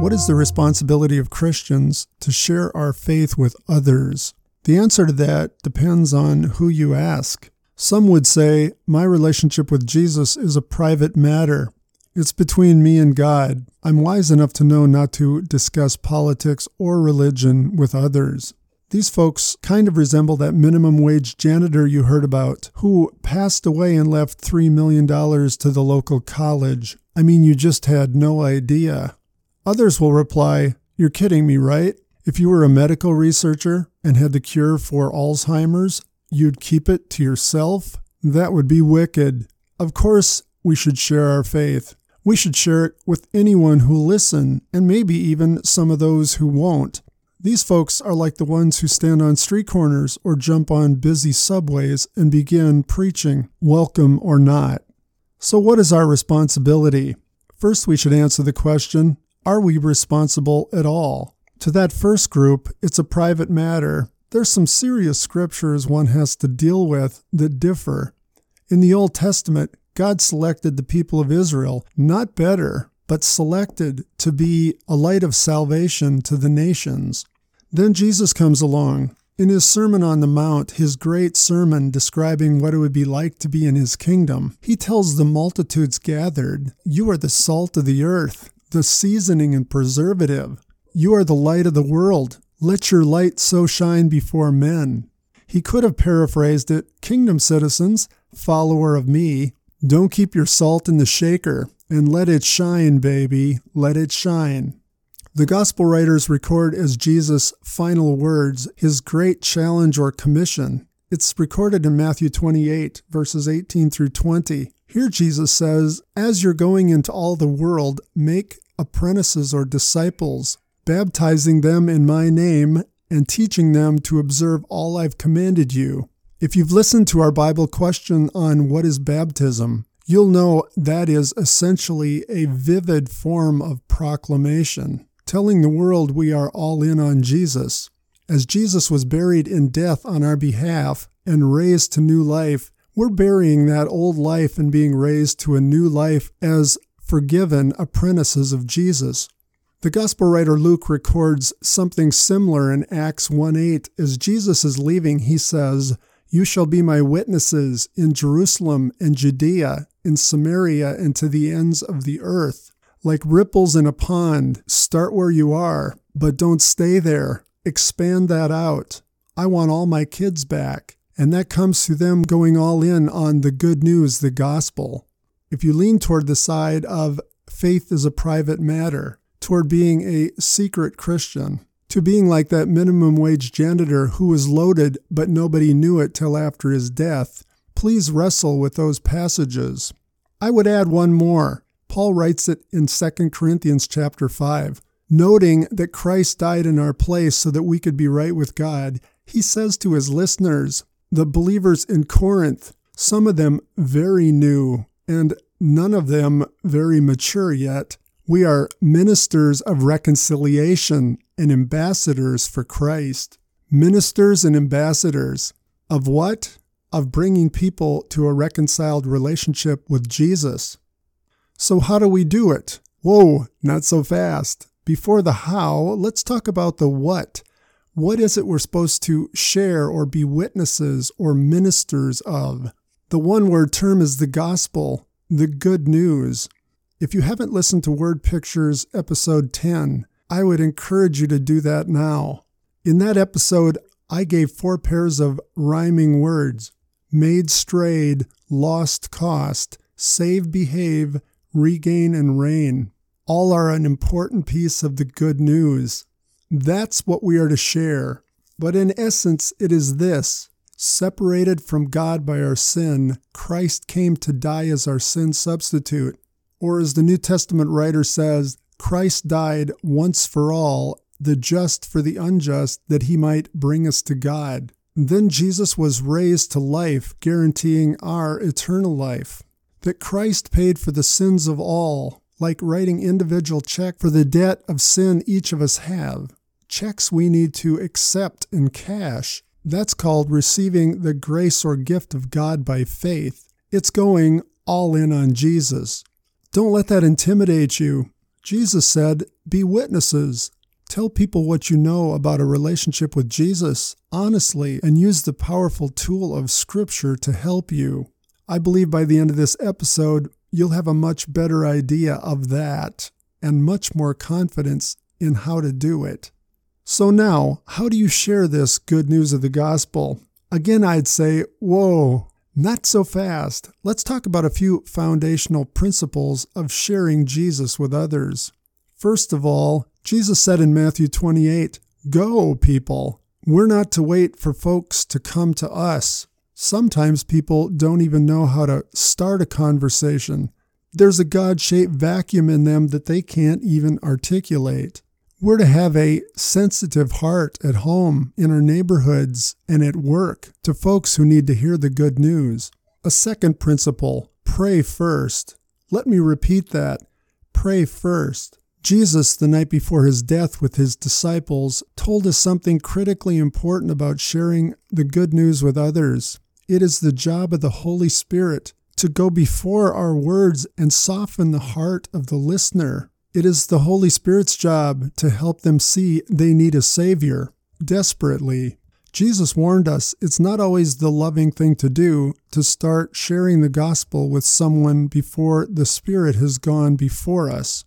What is the responsibility of Christians to share our faith with others? The answer to that depends on who you ask. Some would say, My relationship with Jesus is a private matter. It's between me and God. I'm wise enough to know not to discuss politics or religion with others. These folks kind of resemble that minimum wage janitor you heard about, who passed away and left $3 million to the local college. I mean, you just had no idea. Others will reply, You're kidding me, right? If you were a medical researcher and had the cure for Alzheimer's, you'd keep it to yourself? That would be wicked. Of course, we should share our faith. We should share it with anyone who'll listen, and maybe even some of those who won't. These folks are like the ones who stand on street corners or jump on busy subways and begin preaching, welcome or not. So, what is our responsibility? First, we should answer the question are we responsible at all? To that first group, it's a private matter. There's some serious scriptures one has to deal with that differ. In the Old Testament, God selected the people of Israel, not better, but selected to be a light of salvation to the nations. Then Jesus comes along. In his Sermon on the Mount, his great sermon describing what it would be like to be in his kingdom, he tells the multitudes gathered, You are the salt of the earth the seasoning and preservative. You are the light of the world. Let your light so shine before men. He could have paraphrased it Kingdom citizens, follower of me, don't keep your salt in the shaker, and let it shine, baby, let it shine. The Gospel writers record as Jesus' final words his great challenge or commission. It's recorded in Matthew 28, verses 18 through 20. Here Jesus says, As you're going into all the world, make apprentices or disciples, baptizing them in my name and teaching them to observe all I've commanded you. If you've listened to our Bible question on what is baptism, you'll know that is essentially a vivid form of proclamation, telling the world we are all in on Jesus. As Jesus was buried in death on our behalf and raised to new life, we're burying that old life and being raised to a new life as forgiven apprentices of Jesus. The gospel writer Luke records something similar in Acts 1:8 as Jesus is leaving he says, "You shall be my witnesses in Jerusalem and Judea, in Samaria and to the ends of the earth." Like ripples in a pond, start where you are, but don't stay there. Expand that out. I want all my kids back. And that comes through them going all in on the good news, the gospel. If you lean toward the side of faith is a private matter, toward being a secret Christian, to being like that minimum wage janitor who was loaded but nobody knew it till after his death, please wrestle with those passages. I would add one more. Paul writes it in 2 Corinthians chapter 5. Noting that Christ died in our place so that we could be right with God, he says to his listeners, the believers in Corinth, some of them very new and none of them very mature yet, we are ministers of reconciliation and ambassadors for Christ. Ministers and ambassadors of what? Of bringing people to a reconciled relationship with Jesus. So, how do we do it? Whoa, not so fast. Before the how, let's talk about the what. What is it we're supposed to share or be witnesses or ministers of? The one word term is the gospel, the good news. If you haven't listened to Word Pictures episode 10, I would encourage you to do that now. In that episode, I gave four pairs of rhyming words made strayed, lost cost, save behave, regain, and reign. All are an important piece of the good news. That's what we are to share. But in essence, it is this separated from God by our sin, Christ came to die as our sin substitute. Or as the New Testament writer says, Christ died once for all, the just for the unjust, that he might bring us to God. Then Jesus was raised to life, guaranteeing our eternal life. That Christ paid for the sins of all, like writing individual check for the debt of sin each of us have checks we need to accept in cash. That's called receiving the grace or gift of God by faith. It's going all in on Jesus. Don't let that intimidate you. Jesus said, Be witnesses. Tell people what you know about a relationship with Jesus honestly and use the powerful tool of Scripture to help you. I believe by the end of this episode, you'll have a much better idea of that and much more confidence in how to do it. So, now, how do you share this good news of the gospel? Again, I'd say, whoa, not so fast. Let's talk about a few foundational principles of sharing Jesus with others. First of all, Jesus said in Matthew 28, Go, people. We're not to wait for folks to come to us. Sometimes people don't even know how to start a conversation. There's a God shaped vacuum in them that they can't even articulate. We're to have a sensitive heart at home, in our neighborhoods, and at work to folks who need to hear the good news. A second principle pray first. Let me repeat that pray first. Jesus, the night before his death with his disciples, told us something critically important about sharing the good news with others. It is the job of the Holy Spirit to go before our words and soften the heart of the listener. It is the Holy Spirit's job to help them see they need a Savior desperately. Jesus warned us it's not always the loving thing to do to start sharing the gospel with someone before the Spirit has gone before us.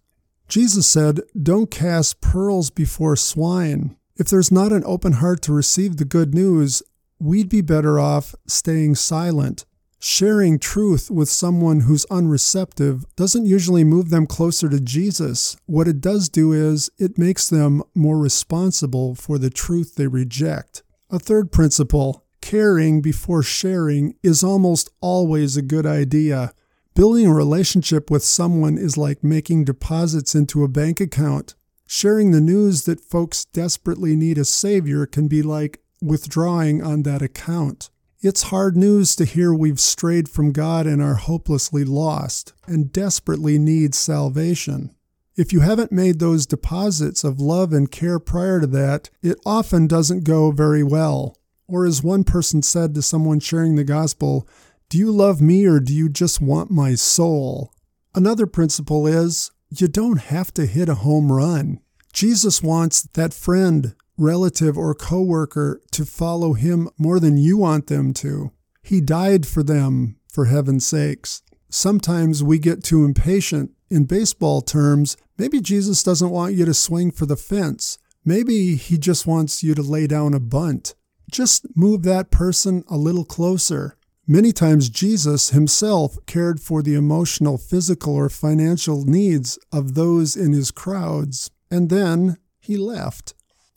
Jesus said, Don't cast pearls before swine. If there's not an open heart to receive the good news, we'd be better off staying silent. Sharing truth with someone who's unreceptive doesn't usually move them closer to Jesus. What it does do is it makes them more responsible for the truth they reject. A third principle caring before sharing is almost always a good idea. Building a relationship with someone is like making deposits into a bank account. Sharing the news that folks desperately need a savior can be like withdrawing on that account. It's hard news to hear we've strayed from God and are hopelessly lost and desperately need salvation. If you haven't made those deposits of love and care prior to that, it often doesn't go very well. Or, as one person said to someone sharing the gospel, Do you love me or do you just want my soul? Another principle is you don't have to hit a home run. Jesus wants that friend relative, or coworker to follow him more than you want them to. He died for them, for heaven's sakes. Sometimes we get too impatient. In baseball terms, maybe Jesus doesn't want you to swing for the fence. Maybe he just wants you to lay down a bunt. Just move that person a little closer. Many times, Jesus himself cared for the emotional, physical, or financial needs of those in his crowds, and then he left.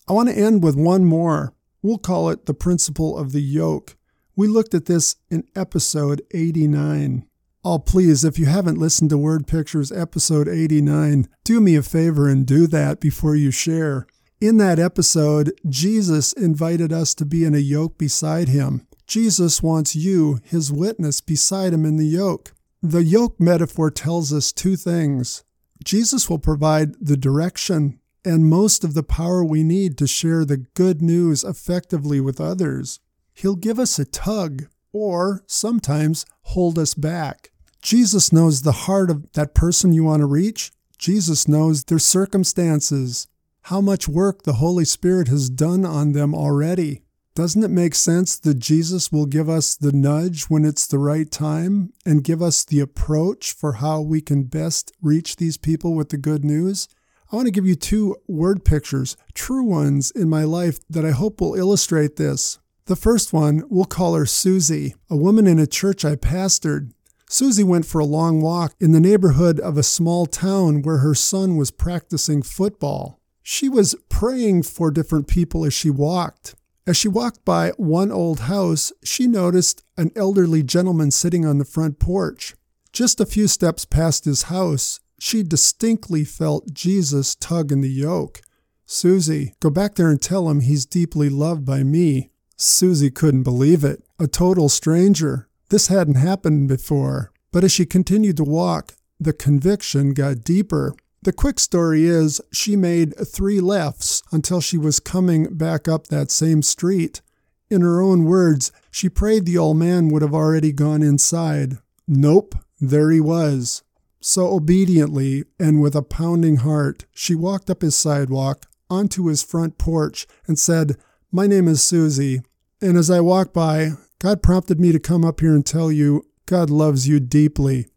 I want to end with one more. We'll call it the principle of the yoke. We looked at this in episode 89. Oh, please, if you haven't listened to Word Pictures episode 89, do me a favor and do that before you share. In that episode, Jesus invited us to be in a yoke beside him. Jesus wants you, his witness, beside him in the yoke. The yoke metaphor tells us two things. Jesus will provide the direction and most of the power we need to share the good news effectively with others. He'll give us a tug or sometimes hold us back. Jesus knows the heart of that person you want to reach. Jesus knows their circumstances, how much work the Holy Spirit has done on them already. Doesn't it make sense that Jesus will give us the nudge when it's the right time and give us the approach for how we can best reach these people with the good news? I want to give you two word pictures, true ones in my life that I hope will illustrate this. The first one, we'll call her Susie, a woman in a church I pastored. Susie went for a long walk in the neighborhood of a small town where her son was practicing football. She was praying for different people as she walked. As she walked by one old house, she noticed an elderly gentleman sitting on the front porch. Just a few steps past his house, she distinctly felt Jesus tug in the yoke. Susie, go back there and tell him he's deeply loved by me. Susie couldn't believe it. A total stranger. This hadn't happened before. But as she continued to walk, the conviction got deeper. The quick story is she made three lefts until she was coming back up that same street. In her own words, she prayed the old man would have already gone inside. Nope, there he was. So obediently and with a pounding heart, she walked up his sidewalk onto his front porch and said, My name is Susie. And as I walked by, God prompted me to come up here and tell you God loves you deeply.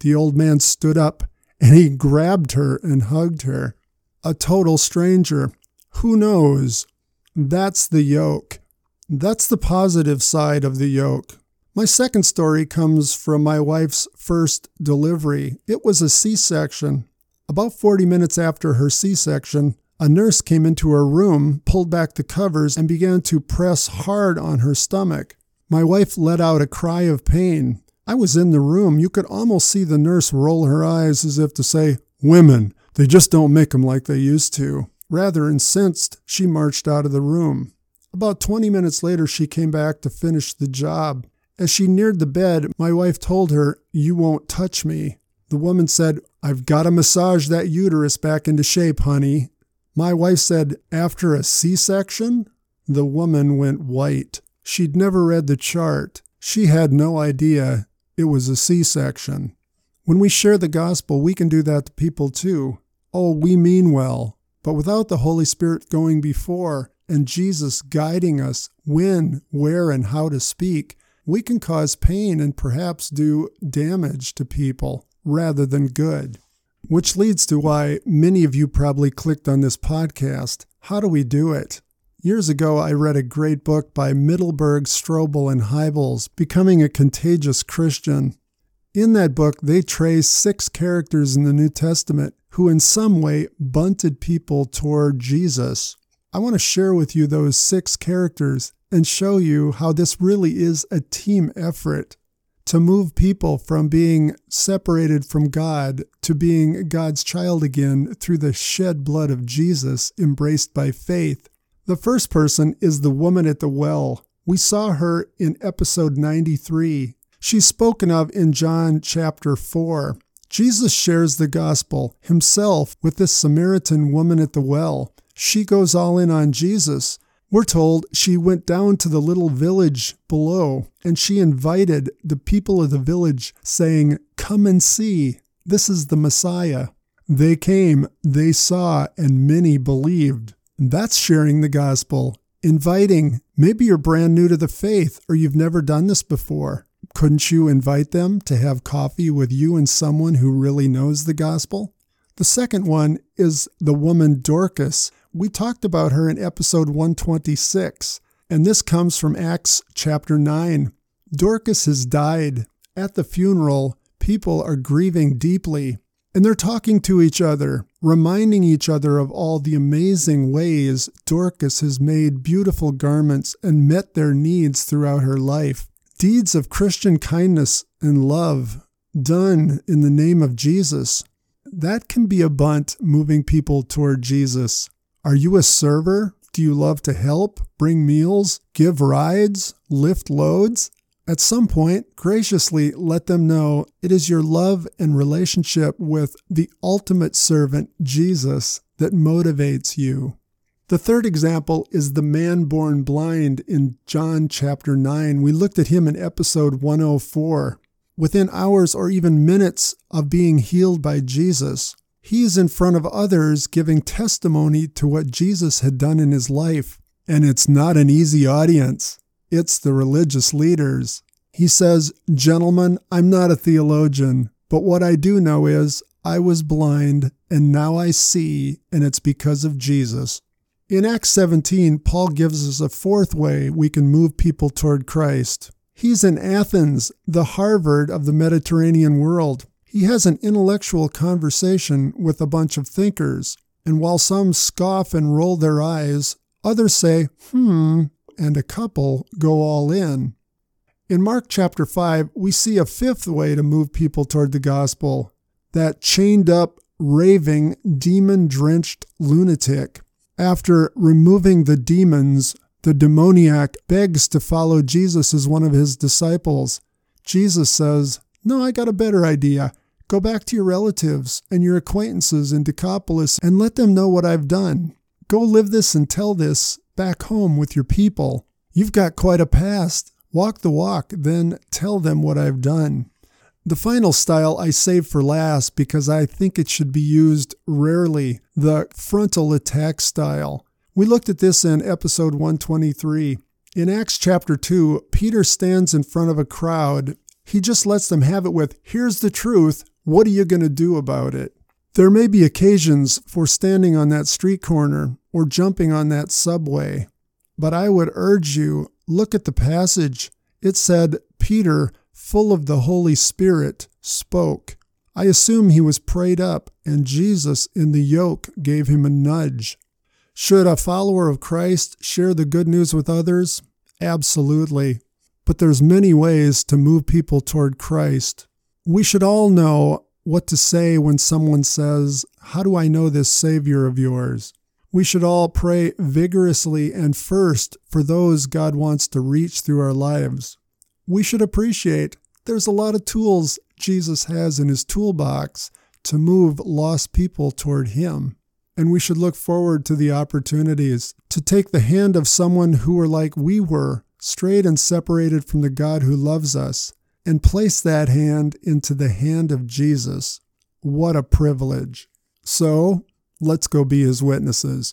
The old man stood up and he grabbed her and hugged her. A total stranger. Who knows? That's the yoke. That's the positive side of the yoke. My second story comes from my wife's first delivery. It was a C section. About 40 minutes after her C section, a nurse came into her room, pulled back the covers, and began to press hard on her stomach. My wife let out a cry of pain. I was in the room. You could almost see the nurse roll her eyes as if to say, Women, they just don't make 'em like they used to. Rather incensed, she marched out of the room. About 20 minutes later, she came back to finish the job. As she neared the bed, my wife told her, You won't touch me. The woman said, I've got to massage that uterus back into shape, honey. My wife said, After a C section? The woman went white. She'd never read the chart. She had no idea it was a C section. When we share the gospel, we can do that to people too. Oh, we mean well, but without the Holy Spirit going before and Jesus guiding us when, where, and how to speak, we can cause pain and perhaps do damage to people rather than good. Which leads to why many of you probably clicked on this podcast. How do we do it? Years ago, I read a great book by Mittelberg, Strobel, and Hybels, Becoming a Contagious Christian. In that book, they trace six characters in the New Testament who, in some way, bunted people toward Jesus. I want to share with you those six characters and show you how this really is a team effort to move people from being separated from God to being God's child again through the shed blood of Jesus embraced by faith. The first person is the woman at the well. We saw her in episode 93 She's spoken of in John chapter 4. Jesus shares the gospel himself with this Samaritan woman at the well. She goes all in on Jesus. We're told she went down to the little village below and she invited the people of the village, saying, Come and see, this is the Messiah. They came, they saw, and many believed. That's sharing the gospel, inviting. Maybe you're brand new to the faith or you've never done this before couldn't you invite them to have coffee with you and someone who really knows the gospel? The second one is the woman Dorcas. We talked about her in episode 126, and this comes from Acts chapter 9. Dorcas has died. At the funeral, people are grieving deeply, and they're talking to each other, reminding each other of all the amazing ways Dorcas has made beautiful garments and met their needs throughout her life deeds of Christian kindness and love done in the name of Jesus, that can be a bunt moving people toward Jesus. Are you a server? Do you love to help, bring meals, give rides, lift loads? At some point, graciously let them know it is your love and relationship with the ultimate servant, Jesus, that motivates you. The third example is the man born blind in John chapter 9. We looked at him in episode 104. Within hours or even minutes of being healed by Jesus, he is in front of others giving testimony to what Jesus had done in his life. And it's not an easy audience, it's the religious leaders. He says, Gentlemen, I'm not a theologian, but what I do know is I was blind and now I see, and it's because of Jesus. In Acts 17, Paul gives us a fourth way we can move people toward Christ. He's in Athens, the Harvard of the Mediterranean world. He has an intellectual conversation with a bunch of thinkers, and while some scoff and roll their eyes, others say, hmm, and a couple go all in. In Mark chapter 5, we see a fifth way to move people toward the gospel that chained up, raving, demon drenched lunatic. After removing the demons, the demoniac begs to follow Jesus as one of his disciples. Jesus says, No, I got a better idea. Go back to your relatives and your acquaintances in Decapolis and let them know what I've done. Go live this and tell this back home with your people. You've got quite a past. Walk the walk, then tell them what I've done. The final style I save for last because I think it should be used rarely the frontal attack style. We looked at this in episode 123. In Acts chapter 2, Peter stands in front of a crowd. He just lets them have it with, Here's the truth. What are you going to do about it? There may be occasions for standing on that street corner or jumping on that subway, but I would urge you look at the passage. It said, Peter, full of the Holy Spirit, spoke. I assume he was prayed up, and Jesus in the yoke gave him a nudge. Should a follower of Christ share the good news with others? Absolutely. But there's many ways to move people toward Christ. We should all know what to say when someone says, How do I know this Savior of yours? We should all pray vigorously and first for those God wants to reach through our lives. We should appreciate there's a lot of tools Jesus has in his toolbox to move lost people toward Him. And we should look forward to the opportunities to take the hand of someone who were like we were, strayed and separated from the God who loves us, and place that hand into the hand of Jesus. What a privilege. So, let's go be his witnesses.